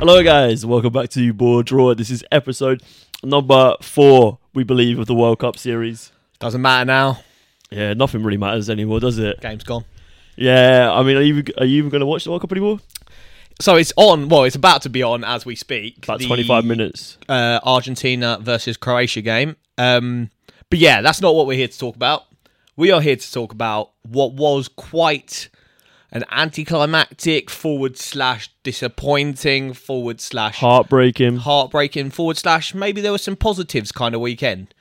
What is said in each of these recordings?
Hello, guys. Welcome back to BoreDraw. This is episode number four, we believe, of the World Cup series. Doesn't matter now. Yeah, nothing really matters anymore, does it? Game's gone. Yeah, I mean, are you are you even going to watch the World Cup anymore? So it's on. Well, it's about to be on as we speak. About The, 25 minutes. Uh, Argentina versus Croatia game. Um, but yeah, that's not what we're here to talk about. We are here to talk about what was quite an anticlimactic forward slash disappointing forward slash Heartbreaking. heartbreaking forward slash maybe there were some positives kind of weekend.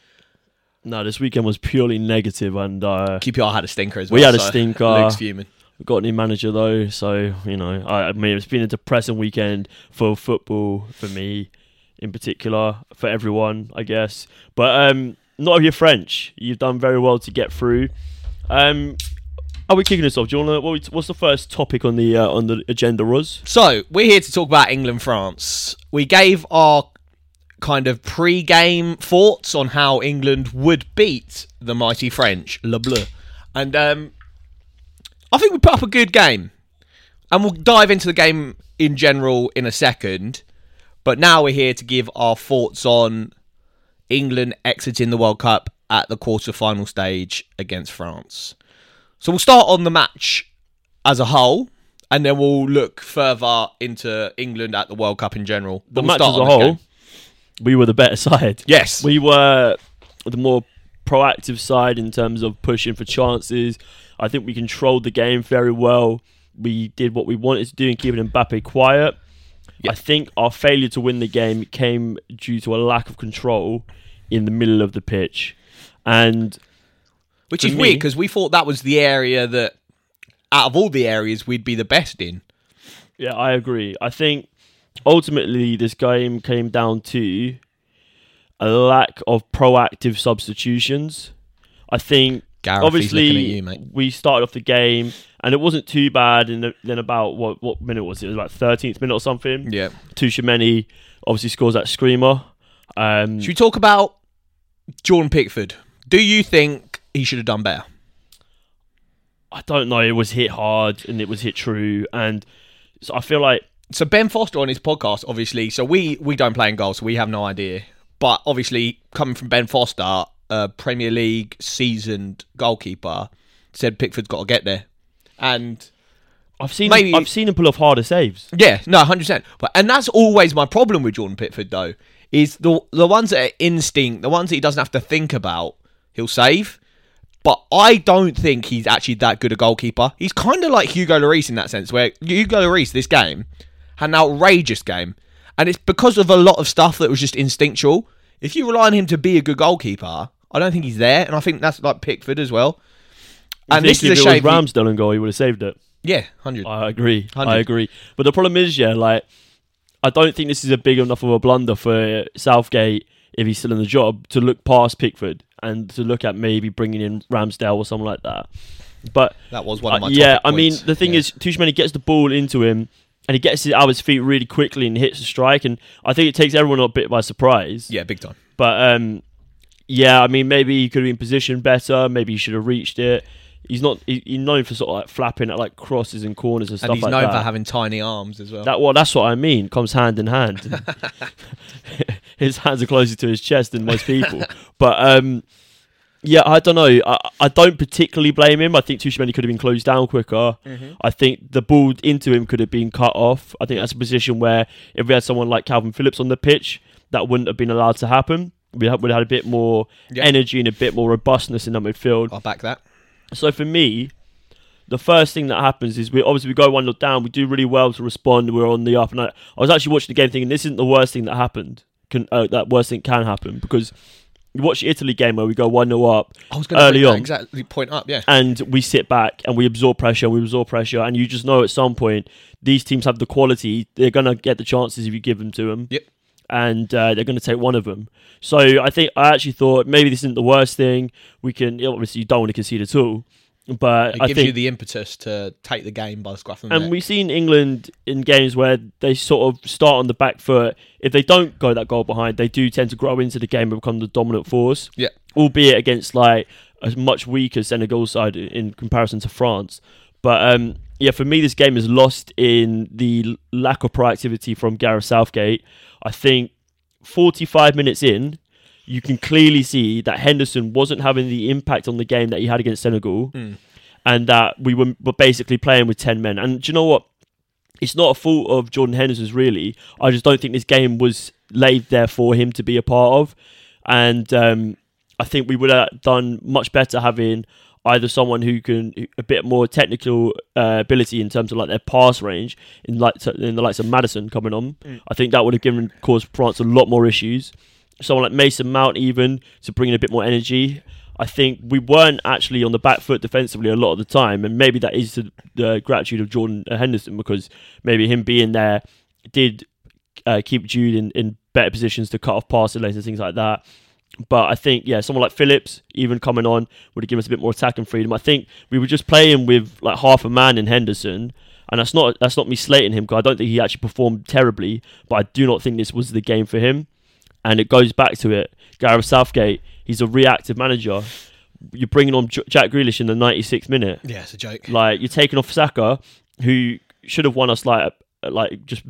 No, this weekend was purely negative, and uh, QPR had a stinker as well. We had a stinker. Luke's fuming. we got a new manager though, so you know, I, I mean, it's been a depressing weekend for football for me, in particular, for everyone, I guess. But um, not if you're French, you've done very well to get through. Um, are we kicking this off? Do you want to? What what's the first topic on the uh, on the agenda, Roz? So we're here to talk about England France. We gave our kind of pre-game thoughts on how England would beat the mighty French, Le Bleu, and um, I think we put up a good game. And we'll dive into the game in general in a second. But now we're here to give our thoughts on England exiting the World Cup at the quarter-final stage against France. So we'll start on the match as a whole, and then we'll look further into England at the World Cup in general. The But we'll match start as a whole, we were the better side. yes, We were the more proactive side in terms of pushing for chances. I think we controlled the game very well. We did what we wanted to do in keeping Mbappe quiet. Yeah. I think our failure to win the game came due to a lack of control in the middle of the pitch. And which is me- weird because we thought that was the area that, out of all the areas, we'd be the best in. yeah, I agree. I think ultimately this game came down to a lack of proactive substitutions. I think Gareth, obviously he's looking at you, we started off the game and it wasn't too bad and then about what what minute was it? It was about 13th minute or something. Yeah. Tchouaméni obviously scores that screamer. Um, Should we talk about Jordan Pickford? Do you think he should have done better? I don't know. It was hit hard and it was hit true, and so I feel like So Ben Foster on his podcast, obviously. So we we don't play in goal, so we have no idea. But obviously, coming from Ben Foster, a Premier League seasoned goalkeeper, said Pickford's got to get there, and I've seen Maybe- I've seen him pull off harder saves. Yeah, no, hundred percent. But and that's always my problem with Jordan Pickford, though, is the the ones that are instinct, the ones that he doesn't have to think about, he'll save. But I don't think he's actually that good a goalkeeper. He's kind of like Hugo Lloris in that sense, where Hugo Lloris this game had an outrageous game, and it's because of a lot of stuff that was just instinctual. If you rely on him to be a good goalkeeper, I don't think he's there, and I think that's like Pickford as well. I And this is a shame. Ramsdale and goal, he would have saved it. yeah, hundred. I agree. 100. I agree. But the problem is, yeah, like I don't think this is a big enough of a blunder for Southgate if he's still in the job to look past Pickford and to look at maybe bringing in Ramsdale or something like that. But That was one of uh, my. yeah, topic I mean the thing Yeah. is, Tuchman gets the ball into him and he gets it out of his feet really quickly and hits the strike, and I think it takes everyone a bit by surprise. yeah, big time. But um, yeah, I mean, maybe he could have been positioned better. Maybe he should have reached it. He's not. He, he's known for sort of like flapping at like crosses and corners and stuff And he's like known that. for having tiny arms as well. that well, that's what I mean. Comes hand in hand. his hands are closer to his chest than most people. but um, yeah, I don't know. I, I don't particularly blame him. I think Tchouaméni could have been closed down quicker. Mm-hmm. I think the ball into him could have been cut off. I think that's a position where if we had someone like Calvin Phillips on the pitch, that wouldn't have been allowed to happen. We would have had a bit more Yeah. energy and a bit more robustness in that midfield. I'll back that. So for me, the first thing that happens is we obviously we go one 0 down. We do really well to respond. We're on the up, and I, I was actually watching the game thinking this isn't the worst thing that happened. Can uh, that worst thing can happen because you watch the Italy game where we go one 0 up I was going Early on. exactly point up. Yeah, and we sit back and we absorb pressure. We absorb pressure, and you just know at some point these teams have the quality. They're gonna get the chances if you give them to them. Yep. And uh, they're going to take one of them. So I think I actually thought maybe this isn't the worst thing. We can obviously you don't want to concede at all, but it I gives think you the impetus to take the game by the scruff of the and neck. we've seen England in games where they sort of start on the back foot. If they don't go that goal behind, they do tend to grow into the game and become the dominant force. Yeah. Albeit against like a much weaker Senegal side in comparison to France. But um, yeah, for me, this game is lost in the lack of proactivity from Gareth Southgate. I think 45 minutes in, you can clearly see that Henderson wasn't having the impact on the game that he had against Senegal, and that we were, were basically playing with 10 men. And do you know what? It's not a fault of Jordan Henderson's, really. I just don't think this game was laid there for him to be a part of. And um, I think we would have done much better having either someone who can a bit more technical uh, ability in terms of like their pass range in like in the likes of Maddison coming on. I think that would have given caused France a lot more issues. Someone like Mason Mount even to bring in a bit more energy. I think we weren't actually on the back foot defensively a lot of the time, and maybe that is to the gratitude of Jordan Henderson because maybe him being there did uh, keep Jude in, in better positions to cut off passes and things like that. But I think, yeah, someone like Phillips, even coming on, would have given us a bit more attacking freedom. I think we were just playing with like half a man in Henderson, and that's not that's not me slating him because I don't think he actually performed terribly. But I do not think this was the game for him, and it goes back to it. Gareth Southgate, he's a reactive manager. You're bringing on J- Jack Grealish in the 96th minute. Yeah, it's a joke. Like you're taking off Saka, who should have won us like like just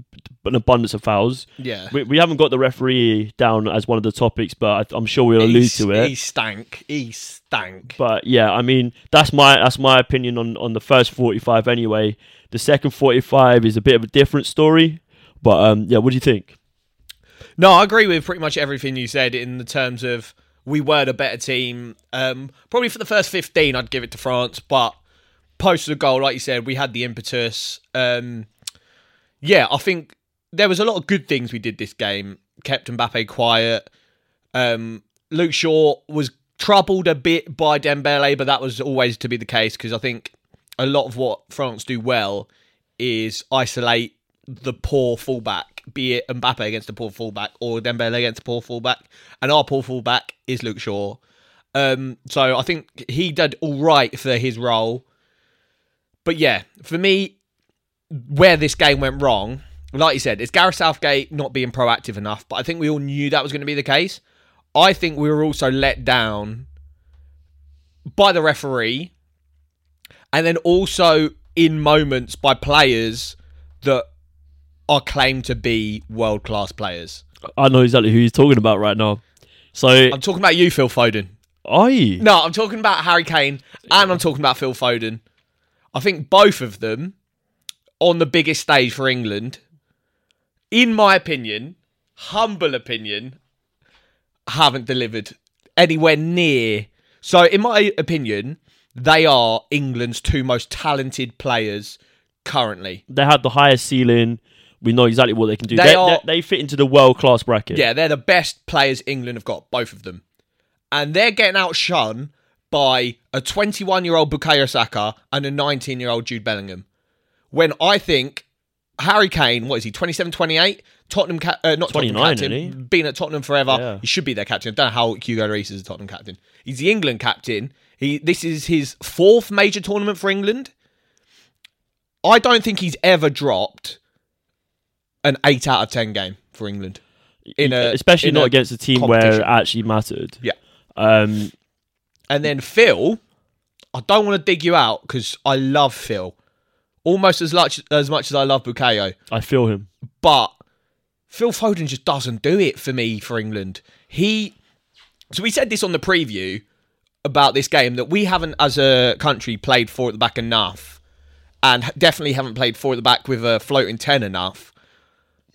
an abundance of fouls. Yeah. We, we haven't got the referee down as one of the topics, but I, I'm sure we'll allude He's- to it. He stank. He stank. But yeah, I mean that's my that's my opinion on on the first 45 anyway. The second 45 is a bit of a different story, but um yeah, what do you think? No, I agree with pretty much everything you said in the terms of we were the better team. Um, probably for the first 15, I'd give it to France, but post the goal, like you said, we had the impetus. Um, yeah, I think there was a lot of good things we did this game. Kept Mbappe quiet. Um, Luke Shaw was troubled a bit by Dembele, but that was always to be the case because I think a lot of what France do well is isolate the poor fullback, be it Mbappe against a poor fullback or Dembele against a poor fullback. And our poor fullback is Luke Shaw. Um, so I think he did all right for his role. But yeah, for me, where this game went wrong, like you said, it's Gareth Southgate not being proactive enough. But I think we all knew that was going to be the case. I think we were also let down by the referee, and then also in moments by players that are claimed to be world class players. I know exactly who he's talking about right now. So, I'm talking about you, Phil Foden. are you? No, I'm talking about Harry Kane and I'm talking about Phil Foden. I think both of them on the biggest stage for England, in my opinion, humble opinion, haven't delivered anywhere near. So, in my opinion, they are England's two most talented players currently. They had the highest ceiling. We know exactly what they can do. They They, are- they, they fit into the world class bracket. Yeah, they're the best players England have got, both of them. And they're getting outshone by a 21 year old Bukayo Saka and a 19 year old Jude Bellingham. When I think Harry Kane, what is he, 27, 28? Tottenham, ca- uh, not Tottenham 29, captain, been at Tottenham forever. Yeah. He should be their captain. I don't know how Hugo Lloris is a Tottenham captain. He's the England captain. He This is his fourth major tournament for England. I don't think he's ever dropped an 8 out of 10 game for England. In a, especially in not a against a team where it actually mattered. Yeah. Um, And then Phil, I don't want to dig you out because I love Phil almost as much as much as I love Bukayo, I feel him. but Phil Foden just doesn't do it for me for England. He so we said this on the preview about this game that we haven't as a country played four at the back enough and definitely haven't played four at the back with a floating 10 enough.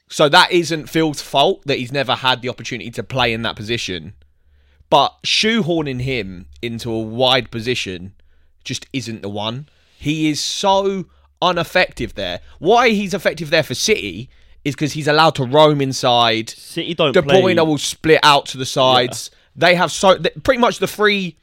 So that isn't Phil's fault that he's never had the opportunity to play in that position. But shoehorning him into a wide position just isn't the one. He is so ineffective there. Why he's effective there for City is because he's allowed to roam inside. City don't De play. Bruyne will split out to the sides. They have so pretty much the three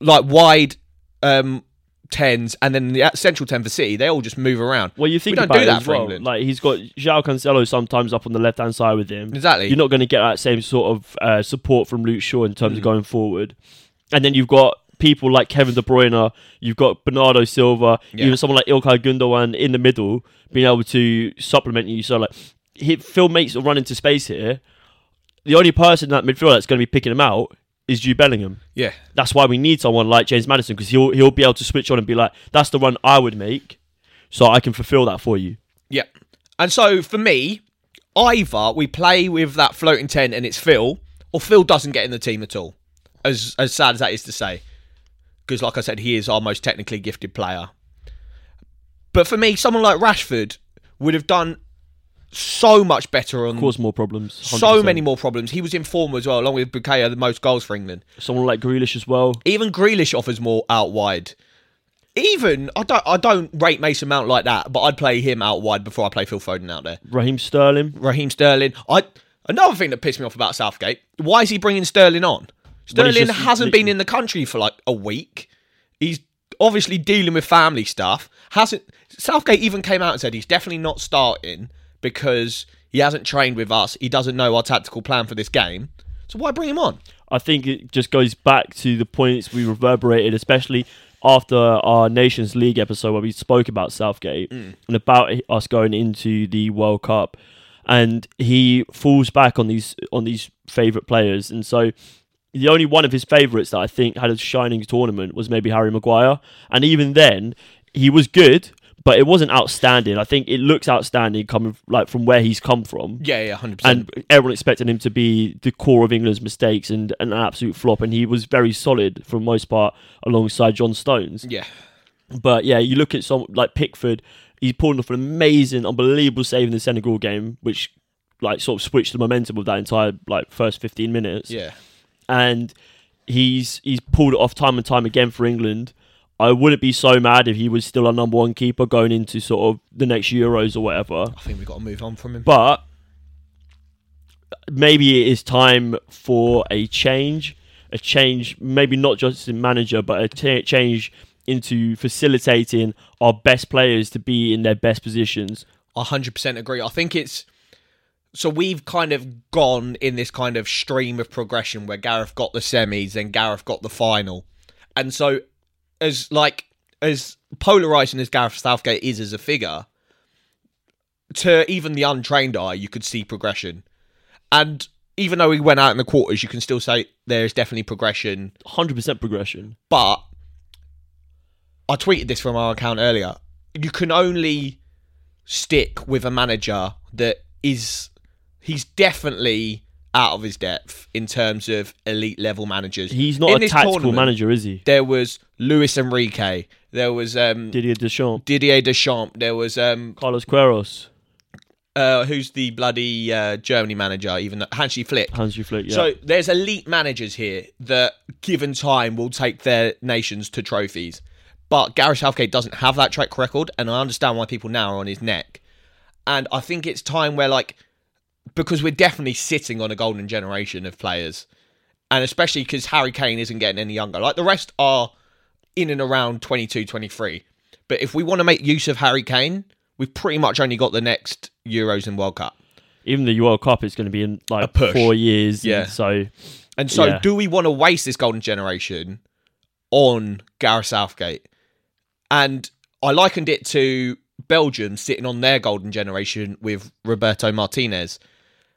like wide um tens and then the central ten for City. They all just move around. Well, you think we don't about do it that for well. England. Like he's got João Cancelo sometimes up on the left hand side with him. Exactly. You're not going to get that same sort of uh, support from Luke Shaw in Mm. terms of going forward. And then you've got people like Kevin De Bruyne. You've got Bernardo Silva. Yeah. Even someone like Ilkay Gundogan in the middle being able to supplement you. So like, he, Phil makes a run into space here. The only person in that midfield that's going to be picking him out is Jude Bellingham. yeah. That's why we need someone like James Maddison because he'll he'll be able to switch on and be like, "That's the run I would make." so I can fulfill that for you. Yeah. And so for me, either we play with that floating ten and it's Phil, or Phil doesn't get in the team at all. As as sad as that is to say, because like I said, he is our most technically gifted player. But for me, someone like Rashford would have done so much better on Cause more problems. so 100%. many more problems. He was in form as well, along with Bukayo, the most goals for England. Someone like Grealish as well. Even Grealish offers more out wide. Even I don't I don't rate Mason Mount like that, but I'd play him out wide before I play Phil Foden out there. Raheem Sterling. Raheem Sterling. I another thing that pissed me off about Southgate. Why is he bringing Sterling on? Sterling just hasn't been in the country for like a week. He's obviously dealing with family stuff. Hasn't Southgate even came out and said he's definitely not starting because he hasn't trained with us. He doesn't know our tactical plan for this game. So why bring him on? I think it just goes back to the points we reverberated, especially after our Nations League episode where we spoke about Southgate mm. and about us going into the World Cup, and he falls back on these on these favourite players, and so the only one of his favourites that I think had a shining tournament was maybe Harry Maguire, and even then he was good. But it wasn't outstanding. I think it looks outstanding coming like from where he's come from Yeah, yeah, hundred percent. and everyone expected him to be the core of England's mistakes and, and an absolute flop, and he was very solid for the most part alongside John Stones. Yeah, But yeah, you look at some like Pickford, he pulled off an amazing, unbelievable save in the Senegal game, which like sort of switched the momentum of that entire like first fifteen minutes. yeah. And he's he's pulled it off time and time again for England. I wouldn't be so mad if he was still a number one keeper going into sort of the next Euros or whatever. I think we've got to move on from him. But maybe it is time for a change. A change, maybe not just in manager, but a t- change into facilitating our best players to be in their best positions. I hundred percent agree. I think it's so we've kind of gone in this kind of stream of progression where Gareth got the semis, then Gareth got the final, and so as like as polarizing as Gareth Southgate is as a figure, to even the untrained eye, you could see progression, and even though he went out in the quarters, you can still say there's definitely progression. 100% progression. But I tweeted this from our account earlier. You can only stick with a manager that is he's definitely out of his depth in terms of elite level managers. He's not In a tactical manager, is he? There was Luis Enrique. There was um, Didier Deschamps, Didier Deschamps. There was um, Carlos Queiroz, uh, who's the bloody uh, Germany manager? Even though, Hansi Flick. Hansi Flick. Yeah. So there's elite managers here that, given time, will take their nations to trophies. But Gareth Southgate doesn't have that track record, and I understand why people now are on his neck. And I think it's time where, like, because we're definitely sitting on a golden generation of players, and especially because Harry Kane isn't getting any younger. Like, the rest are in and around 22, 23. But if we want to make use of Harry Kane, we've pretty much only got the next Euros and World Cup. Even the World Cup is going to be in like four years. Yeah. and So And so, Yeah. do we want to waste this golden generation on Gareth Southgate? And I likened it to Belgium sitting on their golden generation with Roberto Martinez.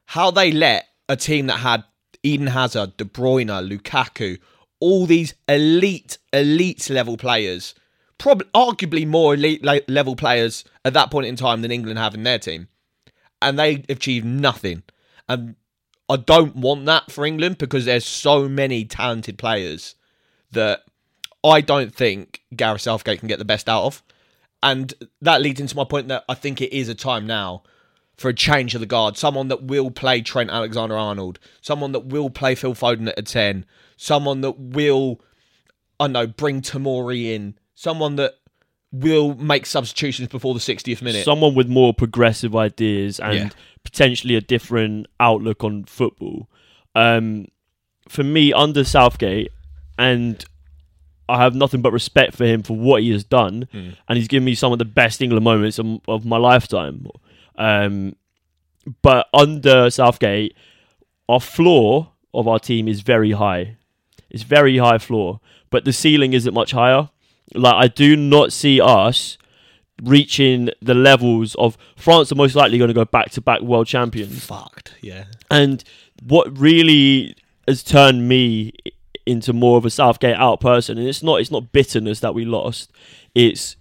How they let a team that had Eden Hazard, De Bruyne, Lukaku, all these elite, elite level players, probably arguably more elite level players at that point in time than England have in their team, and they achieved nothing. And I don't want that for England because there's so many talented players that I don't think Gareth Southgate can get the best out of. And that leads into my point that I think it is a time now for a change of the guard. Someone that will play Trent Alexander Arnold, someone that will play Phil Foden at a 10, someone that will, I know, bring Tomori in, someone that will make substitutions before the 60th minute. someone with more progressive ideas and Yeah. potentially a different outlook on football. Um, for me, under Southgate, and I have nothing but respect for him for what he has done, and he's given me some of the best England moments of, of my lifetime. Um, but under Southgate, our floor of our team is very high. It's very high floor, but the ceiling isn't much higher. Like I do not see us reaching the levels of France are most likely going to go back to back world champions. Fucked, yeah. And what really has turned me into more of a Southgate out person, and it's not it's not bitterness that we lost. It's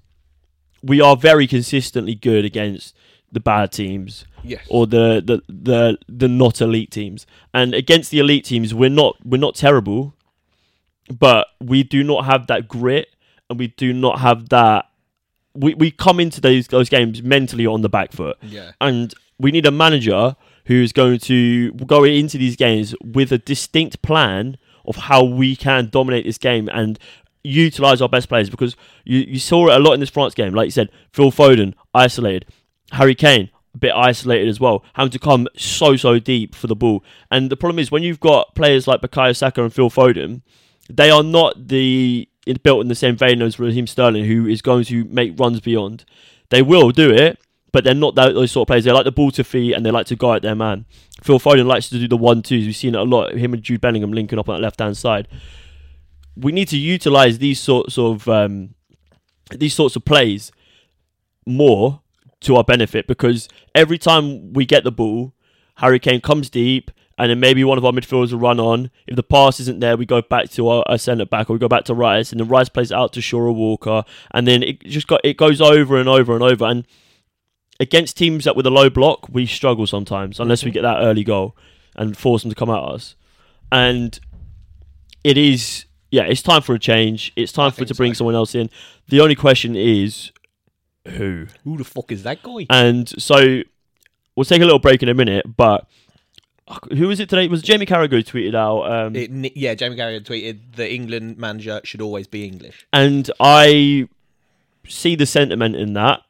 we are very consistently good against the bad teams Yes. or the, the the the not elite teams. And against the elite teams, we're not we're not terrible, but we do not have that grit, and we do not have that. We we come into those those games mentally on the back foot, yeah. and we need a manager who's going to go into these games with a distinct plan of how we can dominate this game and utilize our best players because you, you saw it a lot in this France game. Like you said, Phil Foden isolated, Harry Kane a bit isolated as well, having to come so so deep for the ball. And the problem is when you've got players like Bukayo Saka and Phil Foden, they are not the built in the same vein as Raheem Sterling, who is going to make runs beyond. They will do it, but they're not those sort of players. They like the ball to feet and they like to go at their man. Phil Foden likes to do the one twos. We've seen it a lot. Him and Jude Bellingham linking up on that left hand side. We need to utilize these sorts of um, these sorts of plays more to our benefit because every time we get the ball, Harry Kane comes deep, and then maybe one of our midfielders will run on. If the pass isn't there, we go back to our, our centre back or we go back to Rice, and then Rice plays out to Shaw or Walker, and then it just got it goes over and over and over. And against teams that with a low block, we struggle sometimes unless we get that early goal and force them to come at us. And it is yeah, it's time for a change. It's time for think to bring so. someone else in. The only question is who. Who the fuck is that guy? And so we'll take a little break in a minute, but uh, who was it today? It was Jamie Carragher who tweeted out, um, It, yeah, Jamie Carragher tweeted the England manager should always be English. and I see the sentiment in that,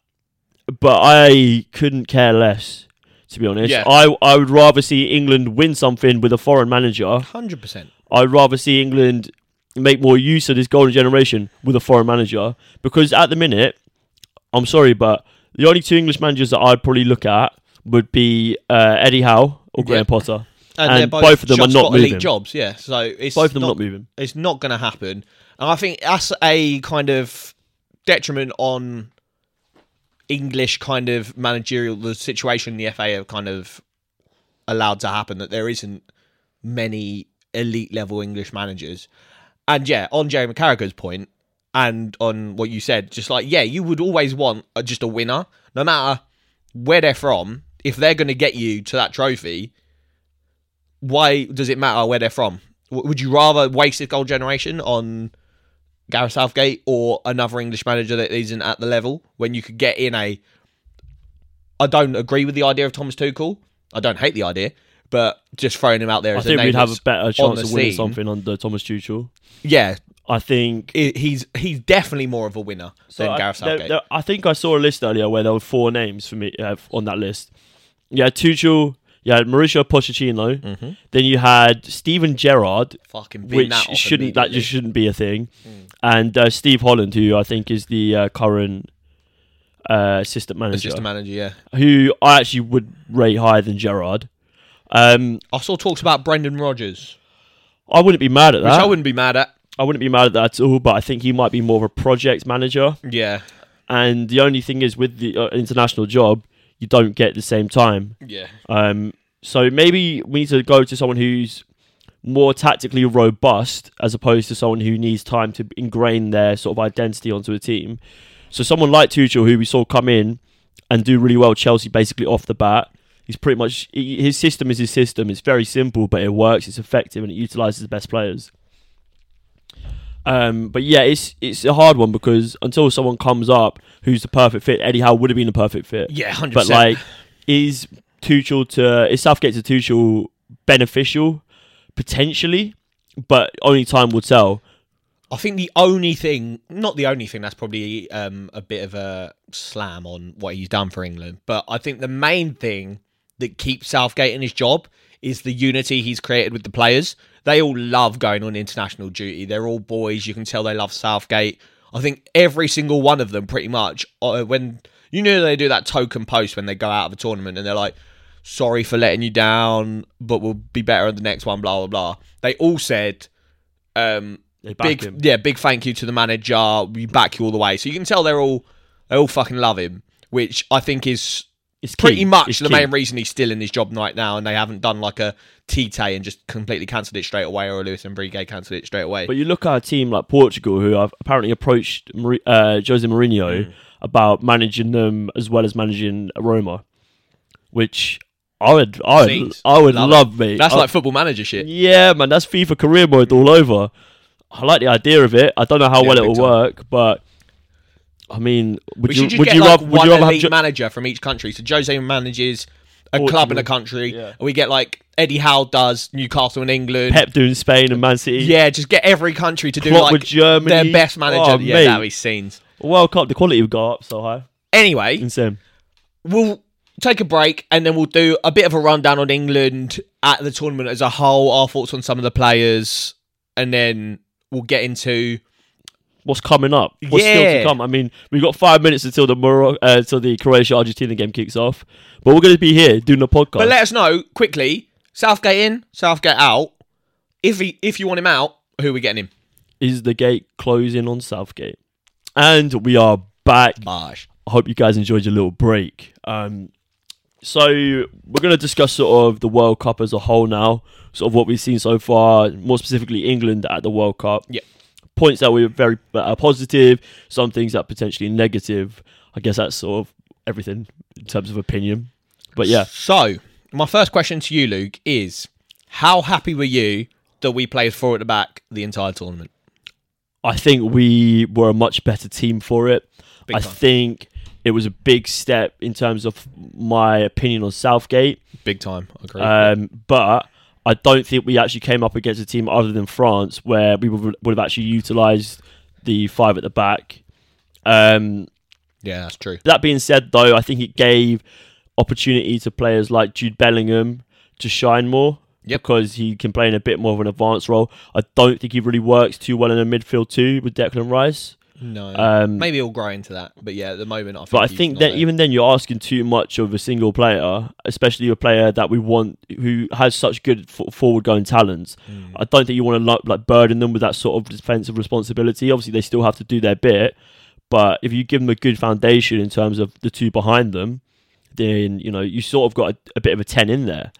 but I couldn't care less. To be honest, Yeah. I I would rather see England win something with a foreign manager. Hundred percent. I'd rather see England make more use of this golden generation with a foreign manager because at the minute, I'm sorry, but the only two English managers that I'd probably look at would be uh, Eddie Howe or Graham Yeah. Potter. And, And both, both of them are not got elite moving. jobs. Yeah, so it's Both of them not, not moving. It's not going to happen, and I think that's a kind of detriment on English kind of managerial the situation the FA have kind of allowed to happen that there isn't many elite level English managers. And yeah, on Jerry Carragher's point, and on what you said, just like yeah, you would always want a, just a winner, no matter where they're from. If they're going to get you to that trophy, why does it matter where they're from? W- would you rather waste this gold generation on Gareth Southgate or another English manager that isn't at the level when you could get in a? I don't agree with the idea of Thomas Tuchel. I don't hate the idea, but just throwing him out there I think a we'd have a better chance of winning scene. something under Thomas Tuchel. yeah, I think. i- he's he's definitely more of a winner than I, Gareth there- Southgate. there- I think I saw a list earlier where there were four names for me uh, on that list. You had Tuchel, you had Mauricio Pochettino, Mhm. then you had Steven Gerrard, Fucking which that shouldn't that just shouldn't be a thing, and uh, Steve Holland, who I think is the uh, current uh, assistant manager, assistant manager. Yeah, who I actually would rate higher than Gerrard. Um, I saw talks about Brendan Rodgers, I wouldn't be mad at which that. I wouldn't be mad at. I wouldn't be mad at that at all, but I think he might be more of a project manager. Yeah, And the only thing is, with the uh, international job, you don't get the same time. yeah, Um, so maybe we need to go to someone who's more tactically robust as opposed to someone who needs time to ingrain their sort of identity onto a team. So someone like Tuchel, who we saw come in and do really well, Chelsea basically off the bat. He's pretty much he- his system is his system. It's very simple, but it works. It's effective, and it utilizes the best players. Um, but yeah, it's it's a hard one because until someone comes up who's the perfect fit, Eddie Howe would have been the perfect fit. yeah, hundred But like, is Tuchel to is Southgate to Tuchel beneficial potentially? But only time will tell. I think the only thing, not the only thing, that's probably um, a bit of a slam on what he's done for England, but I think the main thing that keeps Southgate in his job is the unity he's created with the players. They all love going on international duty. They're all boys. You can tell they love Southgate. I think every single one of them, pretty much, uh, when you know they do that token post when they go out of a tournament and they're like, sorry for letting you down, but we'll be better at the next one, blah, blah, blah. They all said, um, They big him. yeah, big thank you to the manager. We back you all the way. So you can tell they're all they all fucking love him, which I think is It's pretty key. much It's the key. main reason he's still in his job right now, and they haven't done like a Tite and just completely cancelled it straight away, or a Luis Enrique cancelled it straight away. But you look at a team like Portugal, who have apparently approached uh, Jose Mourinho Mm. about managing them as well as managing Roma, which I would, I would, I would Love love, me. That's I- like football manager shit. yeah, man, that's FIFA career mode all over. I like the idea of it. I don't know how Yeah, well it will work, but I mean, would We you should just would get you like rather would one you rather have elite Jo- manager from each country. So Jose manages a Portugal. club in a country, Yeah. and we get like Eddie Howe does Newcastle in England. Pep doing Spain and Man City? Yeah, just get every country to do Klopp like with Germany. their best manager. Oh, yeah, mate. that'd be scenes. World Cup, the quality would go up so high. Anyway, Insane. we'll take a break and then we'll do a bit of a rundown on England at the tournament as a whole, our thoughts on some of the players, and then we'll get into what's coming up. What's still Yeah. to come. I mean, we've got five minutes until the Moro- uh, until the Croatia Argentina game kicks off, but we're going to be here doing the podcast. But let us know quickly. Southgate in, Southgate out. If he, if you want him out, who are we getting him? Is the gate closing on Southgate? And we are back. I hope you guys enjoyed your little break. Um, so we're going to discuss sort of the World Cup as a whole now, sort of what we've seen so far, more specifically England at the World Cup. Yeah. Points that were very uh, positive, some things that potentially negative. I guess that's sort of everything in terms of opinion. But yeah, So, my first question to you, Luke, is how happy were you that we played four at the back the entire tournament? I think we were a much better team for it. Big I time. think it was a big step in terms of my opinion on Southgate. Big time. I agree. Um, but I don't think we actually came up against a team other than France where we would, would have actually utilised the five at the back. Um, yeah, that's true. that being said, though, I think it gave opportunity to players like Jude Bellingham to shine more Yep. because he can play in a bit more of an advanced role. I don't think he really works too well in the midfield too with Declan Rice. No. Um, Maybe he'll grow into that. But yeah, at the moment, I think. But I think that there. even then, you're asking too much of a single player, especially a player that we want who has such good f- forward-going talents. Mm. I don't think you want to like, like burden them with that sort of defensive responsibility. Obviously, they still have to do their bit, but if you give them a good foundation in terms of the two behind them, then you know you sort of got a, a bit of a ten in there.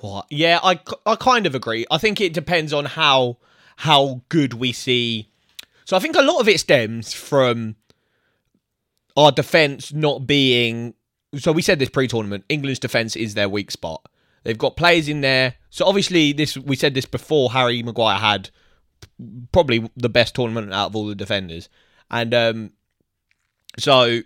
What? Yeah, I, I kind of agree. I think it depends on how how good we see. So I think a lot of it stems from our defense not being. So we said this pre-tournament. England's defense is their weak spot. They've got players in there. So obviously, this we said this before. Harry Maguire had probably the best tournament out of all the defenders, and um, so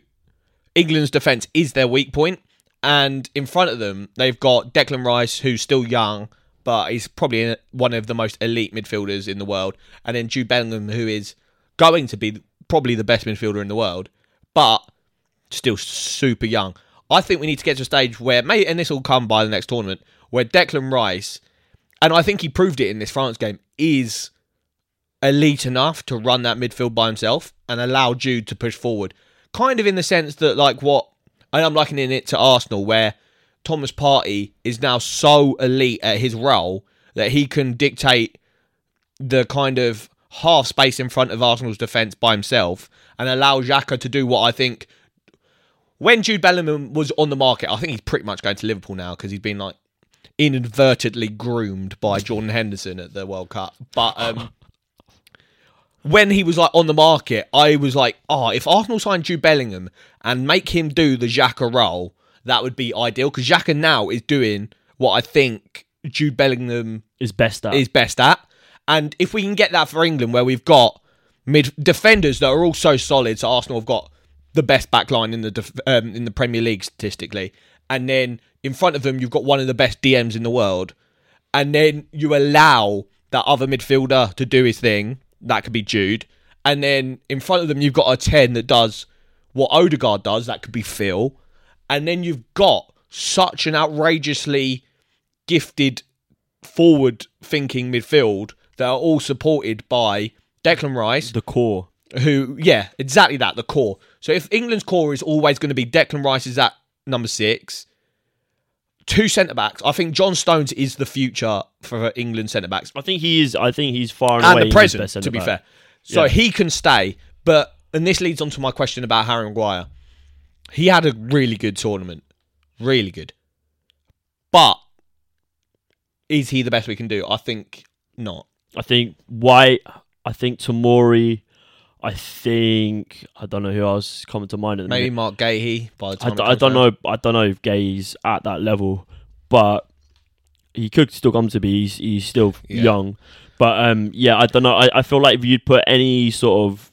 England's defense is their weak point and in front of them they've got Declan Rice, who's still young, but he's probably one of the most elite midfielders in the world, and then Jude Bellingham, who is going to be probably the best midfielder in the world, but still super young. I think we need to get to a stage where, maybe, and this will come by the next tournament, where Declan Rice, and I think he proved it in this France game, is elite enough to run that midfield by himself and allow Jude to push forward. Kind of in the sense that, like, what and I'm likening it to Arsenal, where Thomas Partey is now so elite at his role that he can dictate the kind of half space in front of Arsenal's defence by himself and allow Xhaka to do what I think. When Jude Bellingham was on the market, I think he's pretty much going to Liverpool now because he's been like inadvertently groomed by Jordan Henderson at the World Cup. But um, when he was like on the market, I was like, oh, if Arsenal sign Jude Bellingham and make him do the Xhaka role, that would be ideal because Xhaka now is doing what I think Jude Bellingham Is best at is best at. And if we can get that for England, where we've got mid defenders that are all so solid, so Arsenal have got the best back line in the def- um, in the Premier League statistically, and then in front of them you've got one of the best DMs in the world, and then you allow that other midfielder to do his thing. That could be Jude, and then in front of them you've got a ten that does what Odegaard does. That could be Phil, and then you've got such an outrageously gifted forward thinking midfield that are all supported by Declan Rice, the core. who, yeah, exactly that, the core. So if England's core is always going to be Declan Rice is at number six, two centre backs, I think John Stones is the future for England centre backs I think he is. I think he's far and, and away the present, best to be fair. So Yeah. he can stay, but and this leads on to my question about Harry Maguire. He had a really good tournament, really good. But is he the best we can do? I think not. I think White. I think Tomori. I think I don't know who else coming to mind at the Maybe minute. Marc Guéhi by the time. d- it I don't round. know. I don't know if Gay's at that level, but he could still come to be. He's, he's still Yeah. young, but um, yeah, I don't know. I, I feel like if you'd put any sort of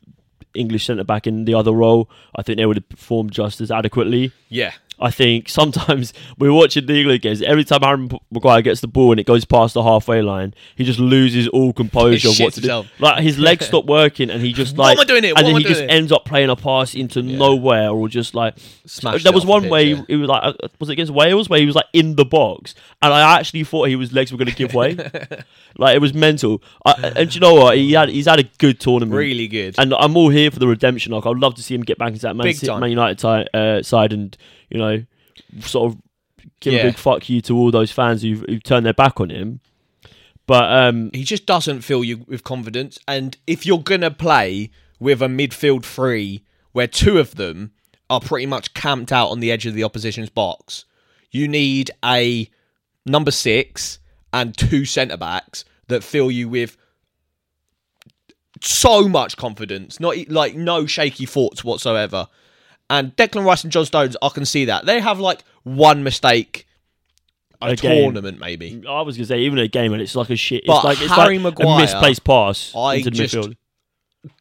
English centre back in the other role, I think they would have performed just as adequately. Yeah, I think sometimes we're watching the England games. Every time Aaron Maguire gets the ball and it goes past the halfway line, he just loses all composure what to do. Like his legs stop working, and he just like What like, am I doing it? What and then he just doing? ends up playing a pass into nowhere, or just like Smashed there was one pitch, way yeah. it was like uh, was it against Wales where he was like in the box, and I actually thought his legs were going to give way. like it was mental. I, and do you know what? He had he's had a good tournament. really good. And I'm all here for the redemption arc. I'd love to see him get back into that Man, City. Man United uh, side and, you know, sort of give Yeah. a big fuck you to all those fans who've, who've turned their back on him. But um, he just doesn't fill you with confidence. And if you're gonna play with a midfield three where two of them are pretty much camped out on the edge of the opposition's box, you need a number six and two centre backs that fill you with so much confidence, not like no shaky thoughts whatsoever. And Declan Rice and John Stones, I can see that they have like one mistake a, A tournament maybe. I was going to say, even a game and it's like a shit. But it's like, it's Harry like Maguire, a misplaced pass I into just- midfield.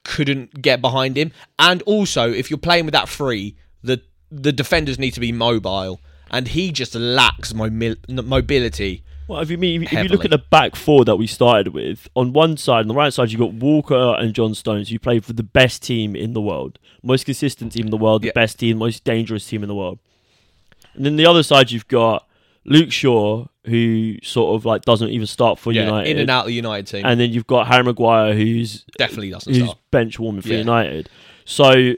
couldn't get behind him. And also, if you're playing with that free, the the defenders need to be mobile, and he just lacks mobi- mobility. Well, if you mean if you look at the back four that we started with, on one side, on the right side, you've got Walker and John Stones, who play for the best team in the world, most consistent team in the world, the Yeah. best team, most dangerous team in the world. And then the other side, you've got Luke Shaw, who sort of like doesn't even start for Yeah, United, in and out of the United team. and then you've got Harry Maguire, who's Definitely doesn't who's start. bench warming for Yeah. United. So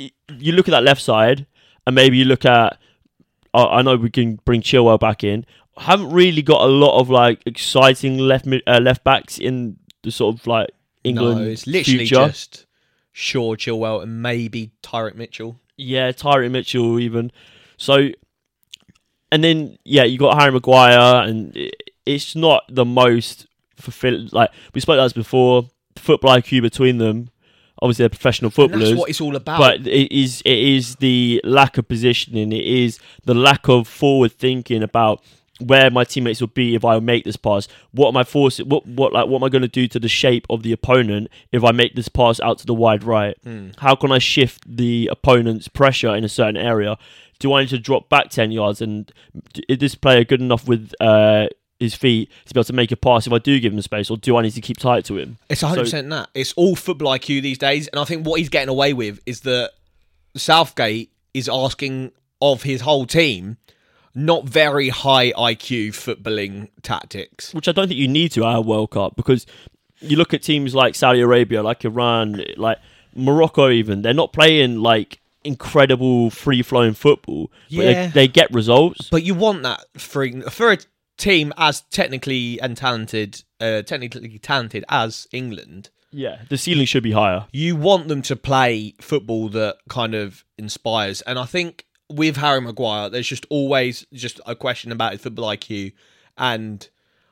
you look at that left side, and maybe you look at. I know we can bring Chilwell back in. Haven't really got a lot of like exciting left mid- uh, left backs in the sort of like England no, it's literally future. just Shaw, Chilwell, and maybe Tyrick Mitchell. Yeah, Tyrick Mitchell even. So, and then yeah, you got Harry Maguire, and it's not the most fulfilling. Like we spoke about this before, football IQ between them. Obviously, they're professional And footballers. that's what it's all about. but it is it is the lack of positioning. It is the lack of forward thinking about where my teammates will be if I make this pass. What am I forcing? What what like what am I going to do to the shape of the opponent if I make this pass out to the wide right? How can I shift the opponent's pressure in a certain area? Do I need to drop back ten yards? And is this player good enough with uh, his feet to be able to make a pass if I do give him space, or do I need to keep tight to him? It's 100% that. It's all football IQ these days. And I think what he's getting away with is that Southgate is asking of his whole team not very high IQ footballing tactics. which I don't think you need to at a World Cup because you look at teams like Saudi Arabia, like Iran, like Morocco, even they're not playing like incredible free flowing football, but Yeah. they, they get results. But you want that for, for a team as technically and talented, uh, technically talented as England. Yeah, the ceiling should be higher. you want them to play football that kind of inspires. And I think with Harry Maguire, there's just always just a question about his football IQ. And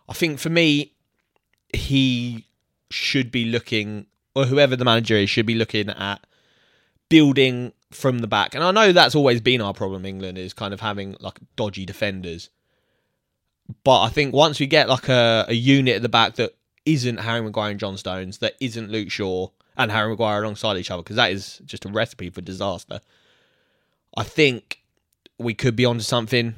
I think for me, he should be looking, or whoever the manager is, should be looking at building from the back. And I know that's always been our problem, England, is kind of having like dodgy defenders. But I think once we get like a, a unit at the back that isn't Harry Maguire and John Stones, that isn't Luke Shaw and Harry Maguire alongside each other, because that is just a recipe for disaster. I think we could be onto something,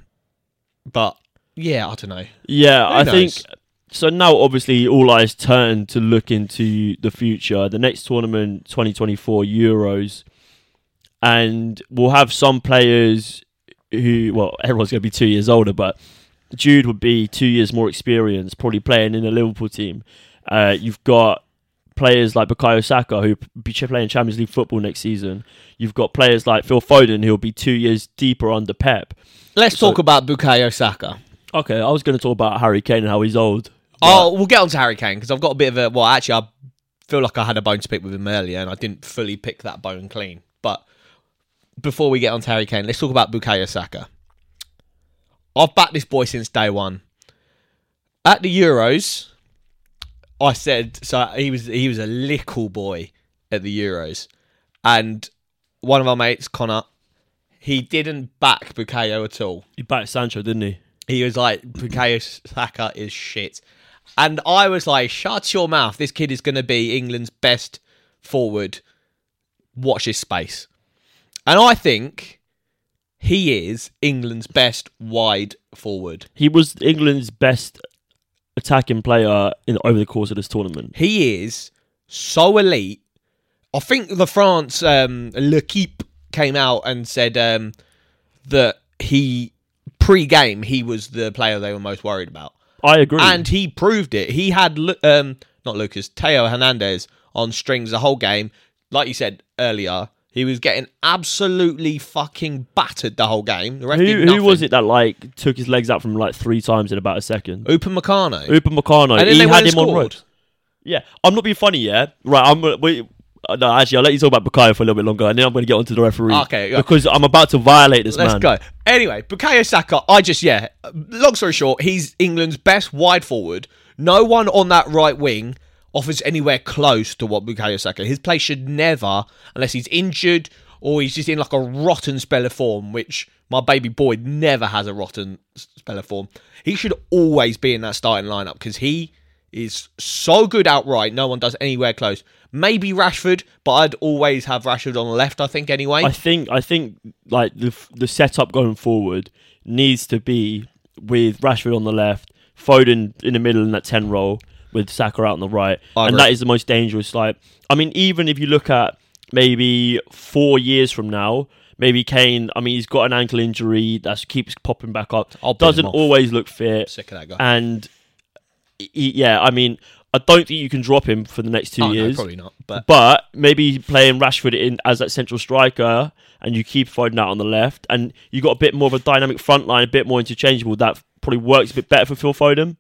but yeah, I don't know. Yeah, Who I knows? think so. Now, obviously, all eyes turn to look into the future. The next tournament, 2024 Euros, and we'll have some players who, well, everyone's going to be two years older, but Jude would be two years more experienced, probably playing in a Liverpool team. Uh, you've got players like Bukayo Saka who will be playing Champions League football next season. You've got players like Phil Foden who'll be two years deeper under Pep. Let's So- talk about Bukayo Saka. Okay, I was going to talk about Harry Kane and how he's old. Oh, we'll get on to Harry Kane because I've got a bit of a. Well, actually, I feel like I had a bone to pick with him earlier, and I didn't fully pick that bone clean. But before we get on to Harry Kane, let's talk about Bukayo Saka. I've backed this boy since day one. At the Euros, I said so. He was he was a little boy at the Euros, and one of our mates, Connor, he didn't back Bukayo at all. He backed Sancho, didn't he? He was like, Bukayo Saka is shit. And I was like, shut your mouth. This kid is going to be England's best forward. Watch his space. And I think he is England's best wide forward. He was England's best attacking player in over the course of this tournament. He is so elite. I think the France um, L'Equipe came out and said um, that he pre-game he was the player they were most worried about. I agree. and he proved it. He had um not Lucas Theo Hernandez on strings the whole game. Like you said earlier, he was getting absolutely fucking battered the whole game. The who, who was it that like took his legs out from like three times in about a second? Upamecano. Upa Meccano. and then he they had him and on scored. road. Yeah, I'm not being funny. Yeah, right. I'm. Wait, uh, no, actually, I'll let you talk about Bukayo for a little bit longer, and then I'm going to get onto the referee. Okay, go. because I'm about to violate this man. Let's go. Anyway, Bukayo Saka, I just, yeah, long story short, he's England's best wide forward. No one on that right wing offers anywhere close to what Bukayo Saka. His play should never, unless he's injured or he's just in like a rotten spell of form, which my baby boy never has a rotten spell of form. He should always be in that starting lineup because he is so good outright. No one does anywhere close. Maybe Rashford, but I'd always have Rashford on the left, I think, anyway. I think I think like the the setup going forward needs to be with Rashford on the left, Foden in the middle in that ten role with Saka out on the right, I and agree. that is the most dangerous. Like, I mean, even if you look at maybe four years from now, maybe Kane. I mean, he's got an ankle injury that keeps popping back up. I'll Doesn't always look fit, Sick of that guy. and he, yeah, I mean, I don't think you can drop him for the next two Oh, no, years. probably not. But But maybe playing Rashford in as that central striker, and you keep Foden out on the left, and you got a bit more of a dynamic front line, a bit more interchangeable. That probably works a bit better for Phil Foden.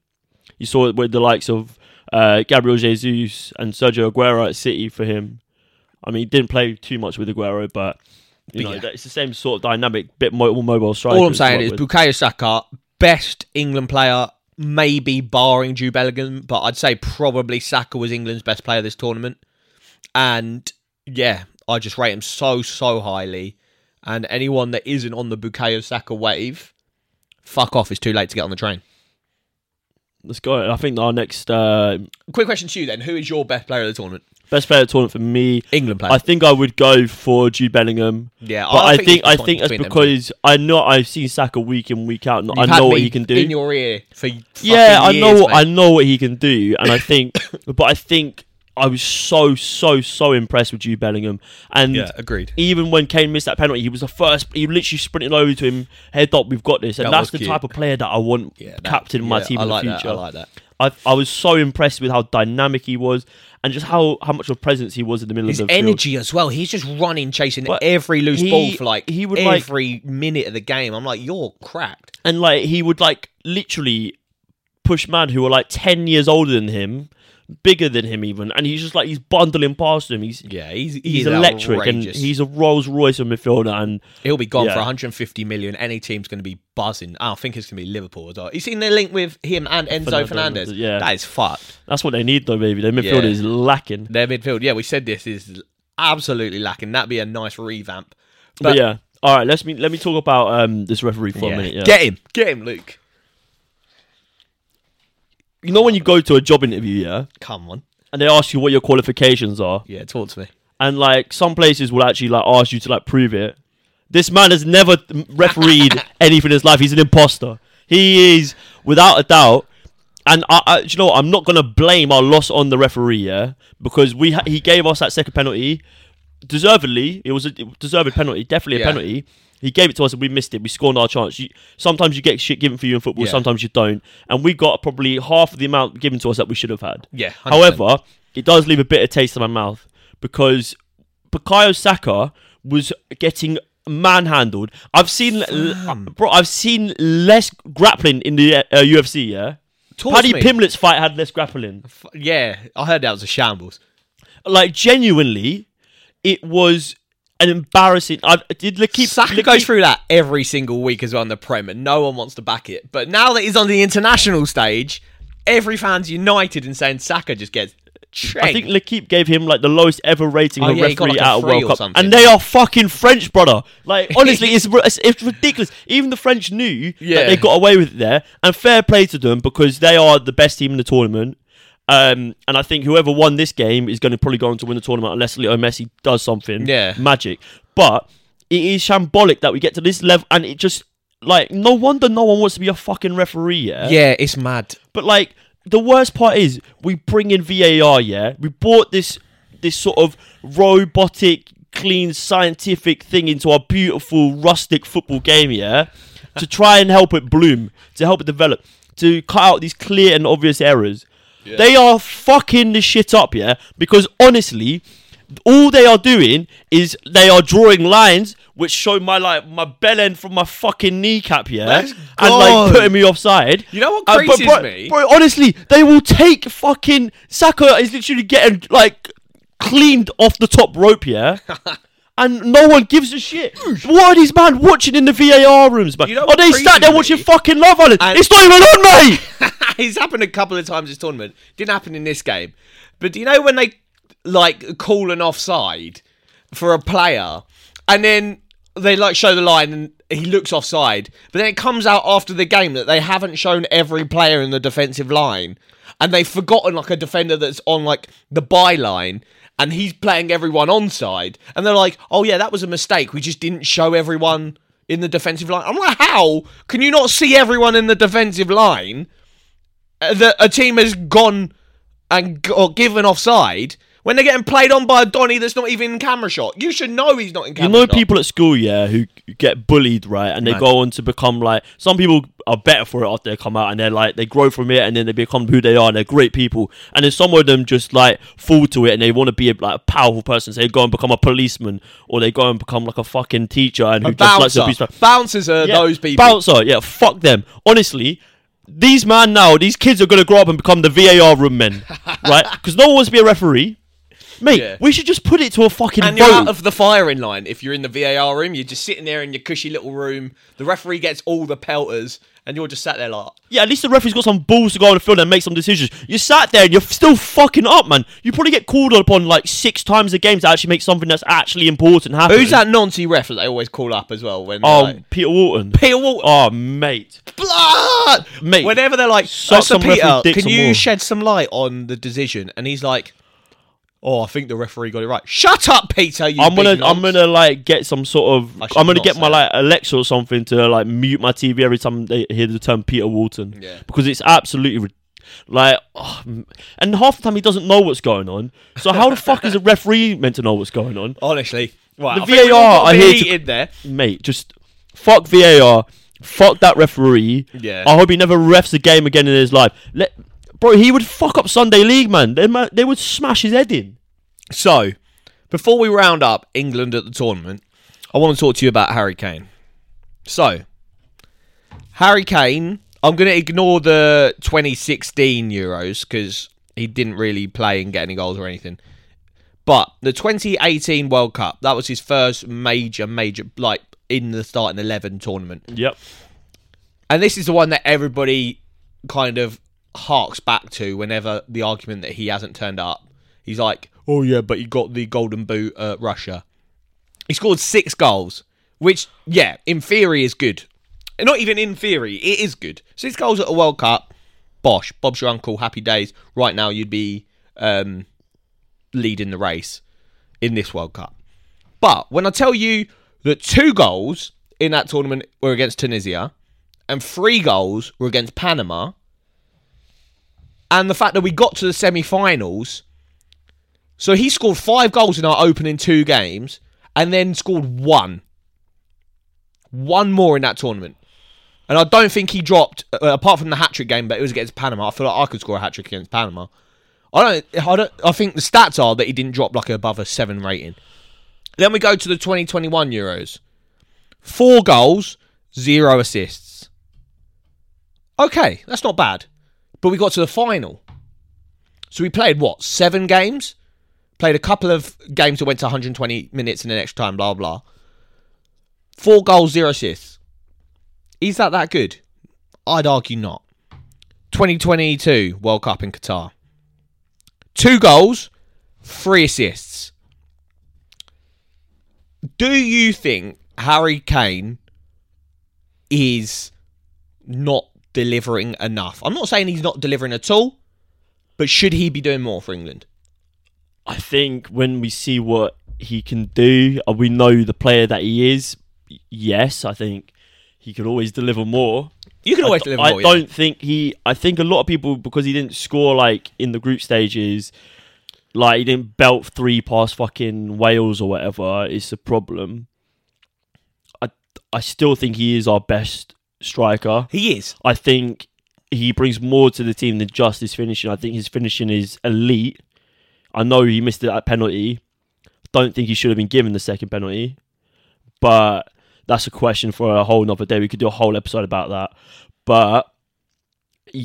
You saw it with the likes of uh, Gabriel Jesus and Sergio Aguero at City for him. I mean, he didn't play too much with Aguero, but you But know yeah. it's the same sort of dynamic, bit more mobile striker. all I'm saying is with. Bukayo Saka, best England player, maybe barring Jude Bellingham, but I'd say probably Saka was England's best player this tournament. And yeah, I just rate him so, so highly. And anyone that isn't on the Bukayo Saka wave, fuck off. It's too late to get on the train. Let's go. I think our next uh, Quick question to you then. Who is your best player of the tournament? best player of the tournament for me, England player. I think I would go for Jude Bellingham. yeah, But I, think it's I think that's them because I know I've seen Saka week in week out. And. I You've had know what he can do. In your ear for yeah, I know years, what I know what he can do, and I think, but I think I was so so so impressed with Jude Bellingham, and Yeah, agreed. even when Kane missed that penalty, he was the first. He literally sprinted over to him, head up, we've got this, and That that's the cute. type of player that I want Yeah, that- captain in my team I in like the that. future. I like that. I, I was so impressed with how dynamic he was, and just how how much of a presence he was in the middle His of the field. energy as well. He's just running, chasing But every loose he- ball for like he would, like- every minute of the game. I'm like, you're cracked. and like he would like literally push man who were like 10 years older than him bigger than him even and he's just like he's bundling past him he's Yeah, he's he's electric and he's a Rolls Royce of midfielder and he'll be gone yeah. for 150 million. Any team's going to be buzzing. I think it's going to be Liverpool as well. You seen the link with him and Enzo Fernandez? yeah. that is fucked. that's what they need though baby their midfield Yeah. is lacking Their midfield. Yeah, we said this is absolutely lacking. That'd be a nice revamp. but, yeah all right let's me let me talk about um this referee for Yeah. a minute yeah Get him, get him, Luke. You know when you go to a job interview yeah Come on. and they ask you what your qualifications are Yeah, talk to me. and like some places will actually like ask you to like prove it. This man has never refereed anything in his life. He's an imposter. He is without a doubt. And I, I, do you know, what? I'm not gonna blame our loss on the referee, yeah, because we ha- he gave us that second penalty deservedly. It was a deserved penalty, definitely a Yeah. penalty. He gave it to us and we missed it. We scored our chance. You, sometimes you get shit given for you in football, Yeah. sometimes you don't. And we got probably half of the amount given to us that we should have had. Yeah. 100%. However, it does leave a bitter taste in my mouth because Bukayo Saka was getting manhandled. I've seen, l- bro, I've seen less grappling in the uh, UFC. Yeah, talk Paddy. Pimblett's fight had less grappling. Yeah, I heard that was a shambles. Like genuinely, it was an embarrassing. I did keep Saka goes through that every single week as well in the Prem, and no one wants to back it. But now that he's on the international stage, every fan's united in saying Saka just gets. I think L'Equipe gave him like the lowest ever rating Oh, of a yeah, referee like, a out of World Cup, and they are fucking French, brother. Like honestly, it's, it's it's ridiculous. Even the French knew Yeah. that they got away with it there, and fair play to them because they are the best team in the tournament. Um, and I think whoever won this game is going to probably go on to win the tournament unless Leo Messi does something Yeah. magic. But it is shambolic that we get to this level, and it just like no wonder no one wants to be a fucking referee. Yeah, yeah, it's mad. but like the worst part is we bring in VAR, yeah. We brought this this sort of robotic, clean, scientific thing into our beautiful rustic football game, yeah, to try and help it bloom, to help it develop, to cut out these clear and obvious errors. They are fucking the shit up, yeah, because honestly, all they are doing is they are drawing lines which show my like my bell end from my fucking kneecap, yeah, and like putting me offside. You know what Uh, but bro, me? Bro, honestly, they will take fucking Saka is literally getting like cleaned off the top rope, yeah. And no one gives a shit. What are these man watching in the VAR rooms, man? You know are they sat there watching me? fucking Love Island? And- it's not even on, mate. it's happened a couple of times this tournament. Didn't happen in this game. But do you know when they like call an offside for a player and then they like show the line and he looks offside, but then it comes out after the game that they haven't shown every player in the defensive line and they've forgotten like a defender that's on like the byline and he's playing everyone onside and they're like, "Oh yeah, that was a mistake. We just didn't show everyone in the defensive line." I'm like, "How can you not see everyone in the defensive line?" that a team has gone and g- or given offside when they're getting played on by a Donny that's not even in camera shot. You should know he's not in camera. You know shot. people at school, yeah, who get bullied, right? And they go on to become like some people are better for it after they come out, and they're like they grow from it, and then they become who they are. and They're great people, and then some of them just like fall to it, and they want to be a, like a powerful person. So they go and become a policeman, or they go and become like a fucking teacher, and who A just likes to bouncer. be. Bouncers are Yeah, those people. Bouncer, yeah, fuck them. Honestly, these man now, these kids are gonna grow up and become the VAR room men, right? Because no one wants to be a referee. Mate, Yeah. we should just put it to a fucking and vote. you're out of the firing line if you're in the VAR room. You're just sitting there in your cushy little room. The referee gets all the pelters, and you're just sat there like, Yeah, at least the referee's got some balls to go on the field and make some decisions. You sat there and you're still fucking up, man. You probably get called upon like six times a game to actually make something that's actually important happen. "Who's that Nancy ref that they always call up as well?" When Oh, like, Peter Walton. Peter Walton, Oh, mate. blood. Mate, Whenever they're like, "Oh, so Peter, can you more." shed some light on the decision?" And he's like, "Oh, I think the referee got it right." Shut up, Peter. You I'm gonna, I'm gonna like get some sort of. I should I'm gonna not get my say like Alexa or something to like mute my TV every time they hear the term Peter Walton. Yeah. Because it's absolutely like, oh, m- and half the time he doesn't know what's going on. So how the fuck is a referee meant to know what's going on? Honestly, right, The I think we've VAR all got are a bit here to- there. mate, just fuck VAR, fuck that referee. Yeah. I hope he never refs a game again in his life. Let, bro, he would fuck up Sunday League, man. They, they would smash his head in. So, before we round up England at the tournament, I want to talk to you about Harry Kane. So, Harry Kane, I'm going to ignore the 2016 Euros because he didn't really play and get any goals or anything. But the 2018 World Cup, that was his first major, major, like in the starting 11 tournament. Yep. And this is the one that everybody kind of harks back to whenever the argument that he hasn't turned up. He's like, oh yeah, but he got the golden boot at Russia. He scored six goals, which, yeah, in theory is good. Not even in theory, it is good. Six goals at a World Cup. Bosh, Bob's your uncle, happy days. Right now, you'd be um, leading the race in this World Cup. But when I tell you that two goals in that tournament were against Tunisia and three goals were against Panama, and the fact that we got to the semi finals, so he scored five goals in our opening two games and then scored one. One more in that tournament. And I don't think he dropped, uh, apart from the hat trick game, but it was against Panama. I feel like I could score a hat trick against Panama. I don't, I don't. I think the stats are that he didn't drop like above a seven rating. Then we go to the 2021 Euros. Four goals, zero assists. Okay, that's not bad. But we got to the final. So we played what? Seven games? Played a couple of games that went to 120 minutes in the extra time. Blah blah. Four goals, zero assists. Is that that good? I'd argue not. 2022 World Cup in Qatar. Two goals, three assists. Do you think Harry Kane is not delivering enough? I'm not saying he's not delivering at all, but should he be doing more for England? I think when we see what he can do, uh, we know the player that he is, yes, I think he could always deliver more. You can always I, deliver I more. yeah. don't think he. I think a lot of people because he didn't score like in the group stages, like he didn't belt three past fucking Wales or whatever. It's a problem. I I still think he is our best striker. He is. I think he brings more to the team than just his finishing. I think his finishing is elite. I know he missed that penalty. Don't think he should have been given the second penalty, but that's a question for a whole nother day. We could do a whole episode about that. But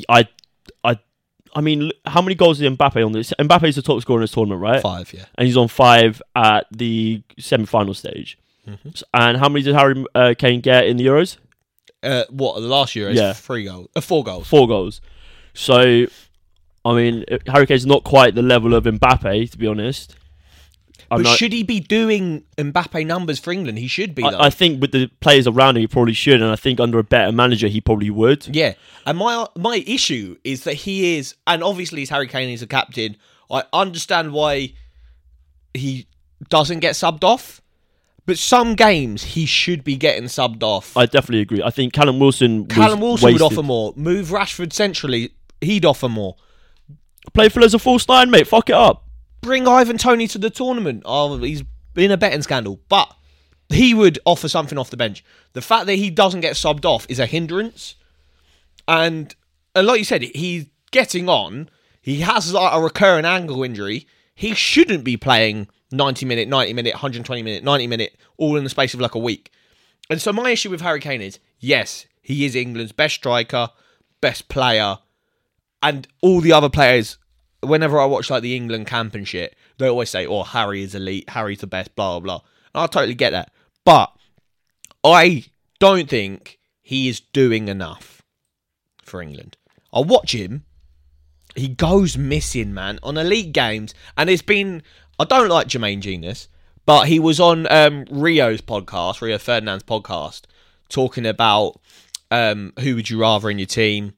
I, I, I mean, how many goals did Mbappe on this? is the top scorer in this tournament, right? Five, yeah. And he's on five at the semi-final stage. S- And how many did Harry uh, Kane get in the Euros? Uh, what, the last year Yeah. three goals. Uh, four goals. four goals. So, I mean, Harry Kane's not quite the level of Mbappe, to be honest. I'm But not, should he be doing Mbappe numbers for England? He should be. I, I think with the players around him, he probably should, and I think under a better manager, he probably would. Yeah, and my my issue is that he is, and obviously, he's Harry Kane is a captain. I understand why he doesn't get subbed off, but some games he should be getting subbed off. I definitely agree. I think Callum Wilson. Callum Wilson would offer more. Move Rashford centrally, he'd offer more. Play Phil as a false nine, mate. Fuck it up. Bring Ivan Toney to the tournament. Oh, he's been a betting scandal, but he would offer something off the bench. The fact that he doesn't get subbed off is a hindrance. And, and like you said, he's getting on. He has like a recurring ankle injury. He shouldn't be playing 90 minute, 90 minute, 120 minute, 90 minute, all in the space of like a week. And so my issue with Harry Kane is yes, he is England's best striker, best player, and all the other players. Whenever I watch like the England camp and shit, they always say, "Oh, Harry is elite. Harry's the best." Blah blah blah. And I totally get that, but I don't think he is doing enough for England. I watch him. He goes missing, man, on elite games, and it's been. I don't like Jermaine Jenas, but he was on um, Rio's podcast, Rio Ferdinand's podcast, talking about um, who would you rather in your team,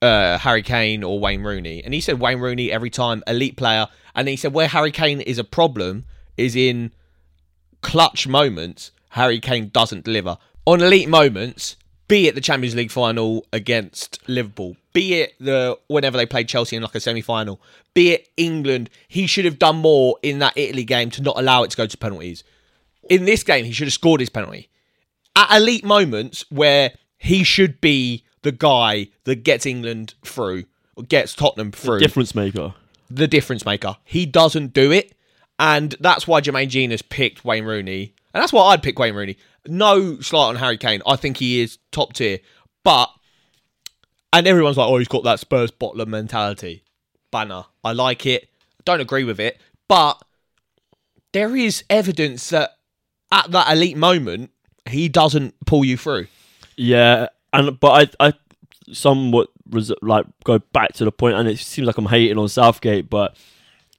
uh, Harry Kane or Wayne Rooney, and he said Wayne Rooney every time, elite player, and he said where Harry Kane is a problem is in clutch moments. Harry Kane doesn't deliver on elite moments. Be it the Champions League final against Liverpool, be it the whenever they played Chelsea in like a semi-final, be it England, he should have done more in that Italy game to not allow it to go to penalties. In this game, he should have scored his penalty at elite moments where he should be the guy that gets England through, or gets Tottenham through, The Difference maker. the difference maker. He doesn't do it, and that's why Jermaine Jenas picked Wayne Rooney, and that's why I'd pick Wayne Rooney. No slight on Harry Kane. I think he is top tier, but and everyone's like, oh, he's got that Spurs bottler mentality. Banner. I like it. Don't agree with it, but there is evidence that at that elite moment, he doesn't pull you through. Yeah, and but I, I somewhat res- like go back to the point, and it seems like I'm hating on Southgate, but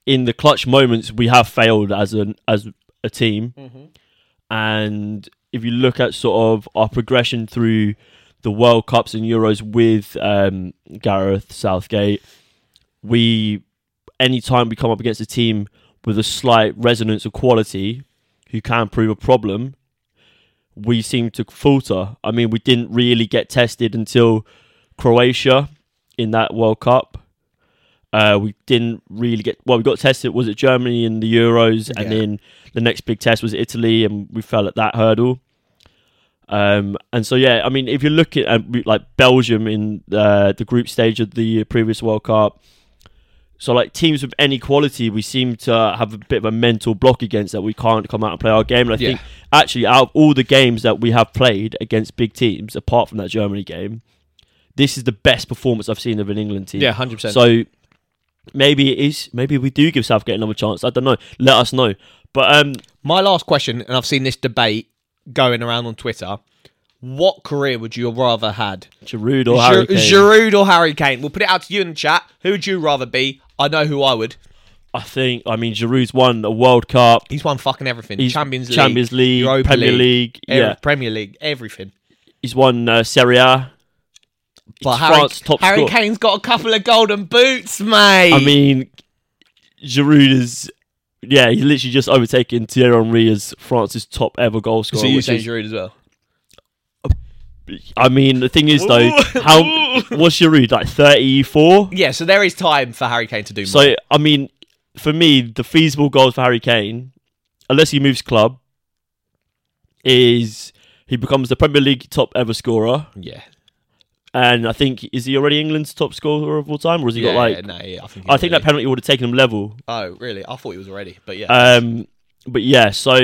in the clutch moments, we have failed as an as a team, mm-hmm. And if you look at sort of our progression through the World Cups and Euros with um, Gareth Southgate, we anytime we come up against a team with a slight resonance of quality who can prove a problem, we seem to falter. I mean, we didn't really get tested until Croatia in that World Cup. Uh, we didn't really get well. We got tested. Was it Germany in the Euros, and Yeah. then the next big test was Italy, and we fell at that hurdle. Um, and so yeah, I mean, if you look at we- like Belgium in uh, the group stage of the previous World Cup, so like teams with any quality, we seem to have a bit of a mental block against that. We can't come out and play our game. And I Yeah. think actually, out of all the games that we have played against big teams, apart from that Germany game, this is the best performance I've seen of an England team. Yeah, hundred percent. So maybe it is. Maybe we do give Southgate another chance. I don't know. Let us know. But um, My last question, and I've seen this debate going around on Twitter. What career would you rather had? Giroud or Harry Giroud, Kane? Giroud or Harry Kane? We'll put it out to you in the chat. Who would you rather be? I know who I would. I think. I mean, Giroud's won a World Cup. He's won fucking everything. He's Champions League, Champions League, Europa Premier League. ev- yeah, Premier League, everything. he's won uh, Serie A. But Harry, France top Harry scorer. Kane's got a couple of golden boots, mate. I mean, Giroud is. Yeah, he's literally just overtaken Thierry Henry as France's top ever goal scorer. so you which saying is- Giroud as well? I mean, the thing is though, how what's Giroud like thirty four? Yeah, so there is time for Harry Kane to do more. So I mean, for me, the feasible goals for Harry Kane, unless he moves club, is he becomes the Premier League top ever scorer, yeah, and I think is he already England's top scorer of all time, or has he yeah, got like? no, yeah, I think. I think already- that penalty would have taken him level. Oh, really? I thought he was already, but yeah. Um, but yeah, so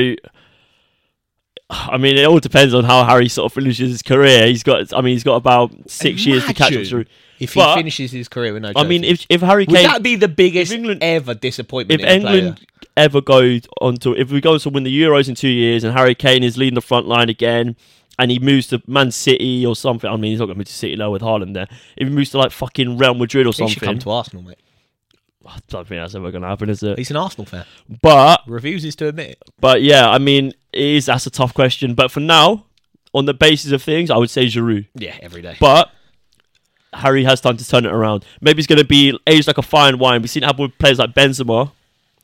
I mean, it all depends on how Harry sort of finishes his career. He's got, I mean, he's got about six years to catch up through. if he but- finishes his career with no, I mean, if if Harry would Kane, that be the biggest England- ever disappointment? if? England ever goes on to, if we go on to win the Euros in two years, and Harry Kane is leading the front line again. And he moves to Man City or something. I mean, he's not going to move to City now with Haaland there. If he moves to like fucking Real Madrid or something. he should come to Arsenal, mate. I don't think that's ever going to happen, is it? He's an Arsenal fan. But Refuses to admit. it. But yeah, I mean, it is that's a tough question. But for now, on the basis of things, I would say Giroud. Yeah, every day. But Harry has time to turn it around. Maybe he's going to be aged like a fine wine. We've seen it happen with players like Benzema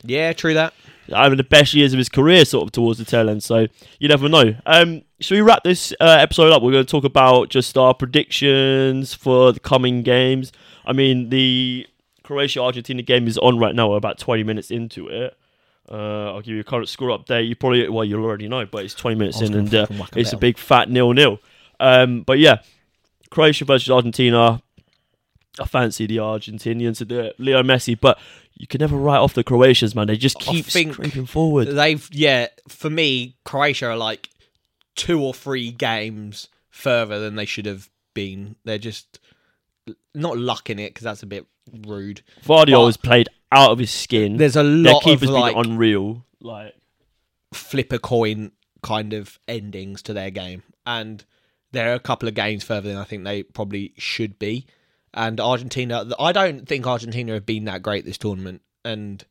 yeah, true that. having the best years of his career, sort of towards the tail end. So you never know. Um, should we wrap this uh, episode up? We're going to talk about just our predictions for the coming games. I mean, the Croatia Argentina game is on right now. We're about 20 minutes into it. Uh, I'll give you a current score update. You probably, well, you'll already know, but it's 20 minutes in and uh, fucking whack a it's a big fat nil nil. Um, but yeah, Croatia versus Argentina. I fancy the Argentinians to do it. Leo Messi, but you can never write off the Croatians, man. They just keep creeping forward. They've yeah, for me, Croatia are like two or three games further than they should have been. They're just not lucking it because that's a bit rude. Gvardiol but- has played out of his skin. There's a Their lot of like been unreal. Like flip a coin kind of endings to their game, and they're a couple of games further than I think they probably should be. And Argentina, I don't think Argentina have been that great this tournament, and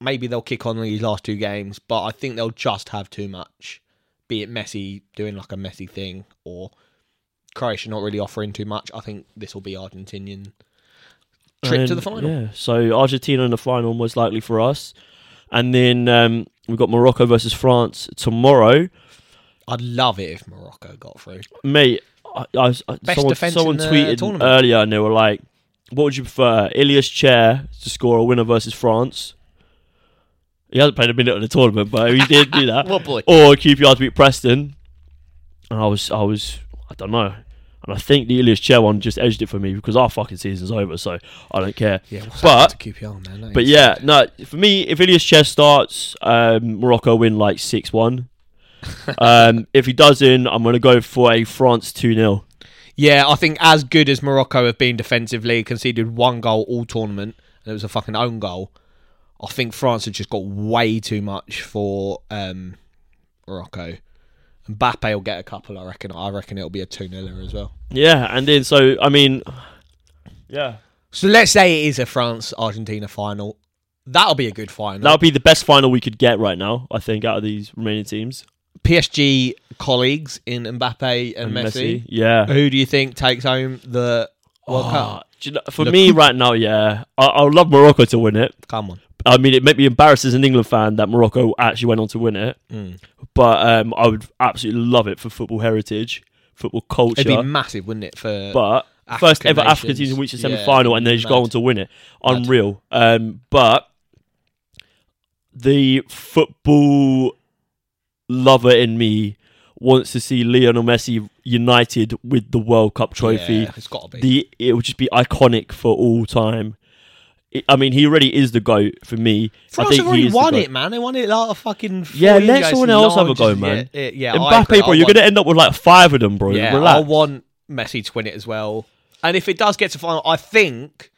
maybe they'll kick on these last two games, but I think they'll just have too much. Be it Messi doing like a Messi thing, or Croatia not really offering too much. I think this will be Argentinian trip to the final. Yeah, so Argentina in the final most likely for us, and then um, we've got Morocco versus France tomorrow. I'd love it if Morocco got through. Mate, I, I, I- someone, someone tweeted tournament. earlier and they were like, "What would you prefer, Ilias Chair to score a winner versus France?" He hasn't played a minute of the tournament, but he did do that. What boy? or QPR to beat Preston. And I was, I was, I don't know. And I think the Ilias Chair one just edged it for me because our fucking season's over, so I don't care. Yeah, But- QPR, man? That But is- yeah, no, for me, if Ilias Chair starts, um, Morocco win like 6 1. um, if he doesn't, I'm going to go for a France 2 0. Yeah, I think as good as Morocco have been defensively, conceded one goal all tournament, and it was a fucking own goal. I think France have just got way too much for um, Morocco. Mbappe will get a couple, I reckon. I reckon it'll be a 2 0 as well. Yeah, and then so, I mean, yeah. So let's say it is a France Argentina final. That'll be a good final. That'll be the best final we could get right now, I think, out of these remaining teams. PSG colleagues in Mbappe and, Messi. Yeah. Who do you think takes home the World Oh, Cup? you know, for Le me right now, yeah, I, I would love Morocco to win it. Come on. I mean, it made me embarrassed as an England fan that Morocco actually went on to win it. Mm. But um, I would absolutely love it for football heritage, football culture. It'd be massive, wouldn't it? For but African first ever African nations. team to reach the semi final and then just go on to win it. Unreal. Um, but the football lover in me wants to see Lionel Messi united with the World Cup trophy. Yeah, it's got to be. The it would just be iconic for all time. I mean, he already is the goat for me. France I think have already won it, man. They won it like a fucking. Yeah, let someone else have a go, man. Yeah, yeah, I Mbappe, bro, I you're want- gonna end up with like five of them, bro. Yeah, I Relax. want Messi to win it as well. And if it does get to final, I think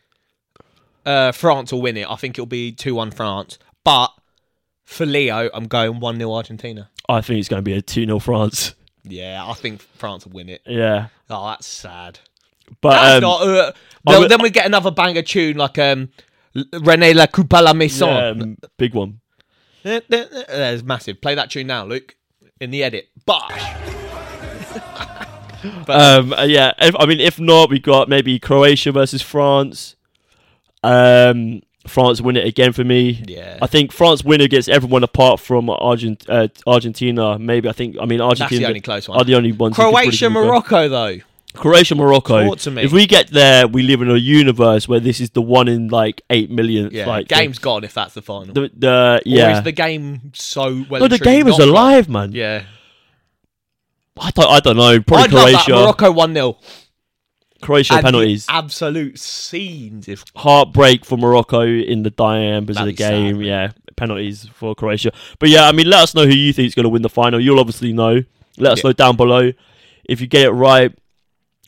uh, France will win it. I think it'll be 2 1 France. But for Leo, I'm going 1 0 Argentina. I think it's going to be a 2 0 France. Yeah, I think France will win it. Yeah. Oh, that's sad. But um, not, uh, then, then we get another banger tune like um, René La Coupe à la yeah, Maison. um, big one. There's massive. Play that tune now, Luke, in the edit. Bosh. Um, uh, yeah, if, I mean, if not, we got maybe Croatia versus France. Um, France win it again for me. Yeah. I think France win against everyone apart from Argent- uh, Argentina. Maybe I think I mean That's Argentina the only close one. are the only ones. Croatia. Morocco, though. Croatia, Morocco. Talk to me. If we get there, we live in a universe where this is the one in like eight million. Yeah, like game's gone if that's the final. The, the Or yeah. is the game so well? no, the game is not gone? alive, man. Yeah, I don't. I don't know. Probably I'd. Croatia. Morocco one 0 Croatia penalties. Absolute scenes. If Heartbreak for Morocco in the dying embers of the be sad, game. yeah, penalties for Croatia. But yeah, I mean, let us know who you think is going to win the final. You'll obviously know. Let us Yeah. know down below. If you get it right,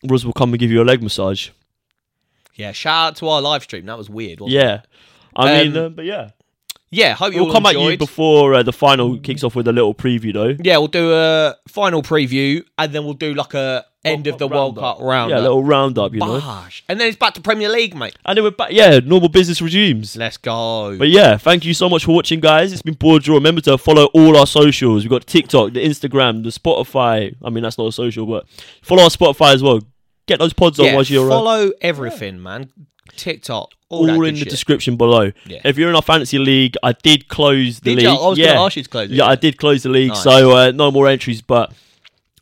Ruz will come and give you a leg massage. yeah, shout out to our live stream. That was weird. Wasn't it? Yeah. I Um, mean, uh, but yeah, yeah. Hope you we'll all come at you enjoyed. before uh, the final kicks off with a little preview, though. Yeah, we'll do a final preview and then we'll do like a end of the World. Cup round. Yeah, a little roundup, you know. Bosh. And then it's back to Premier League, mate. And then we're back. Yeah, normal business resumes. Let's go. But yeah, thank you so much for watching, guys. It's been BoreDraw. Remember to follow all our socials. We've got TikTok, the Instagram, the Spotify. I mean, that's not a social, but follow our Spotify as well. Get those pods on while you're uh, follow everything, man. TikTok, all, all that in good the shit. description below. Yeah. If you're in our fantasy league, I did close the Did league. you? I was yeah, going to ask you to close it. yeah, I did close the league, Nice. so uh, no more entries. But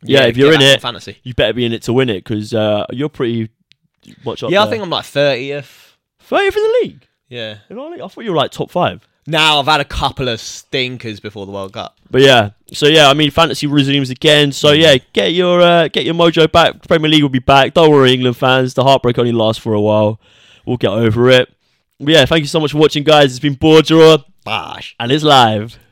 yeah, if you're in back on it, fantasy. you better be in it to win it because uh, you're pretty much up Yeah, I think I'm like thirtieth. 30th in the league. Yeah. In our league? I thought you were like top five. Now I've had a couple of stinkers before the World Cup. But yeah, so yeah, I mean, fantasy resumes again. So yeah, get your uh, get your mojo back. Premier League will be back. Don't worry, England fans. The heartbreak only lasts for a while. We'll get over it. But yeah, thank you so much for watching, guys. It's been BoreDraw, Bosh. and it's live.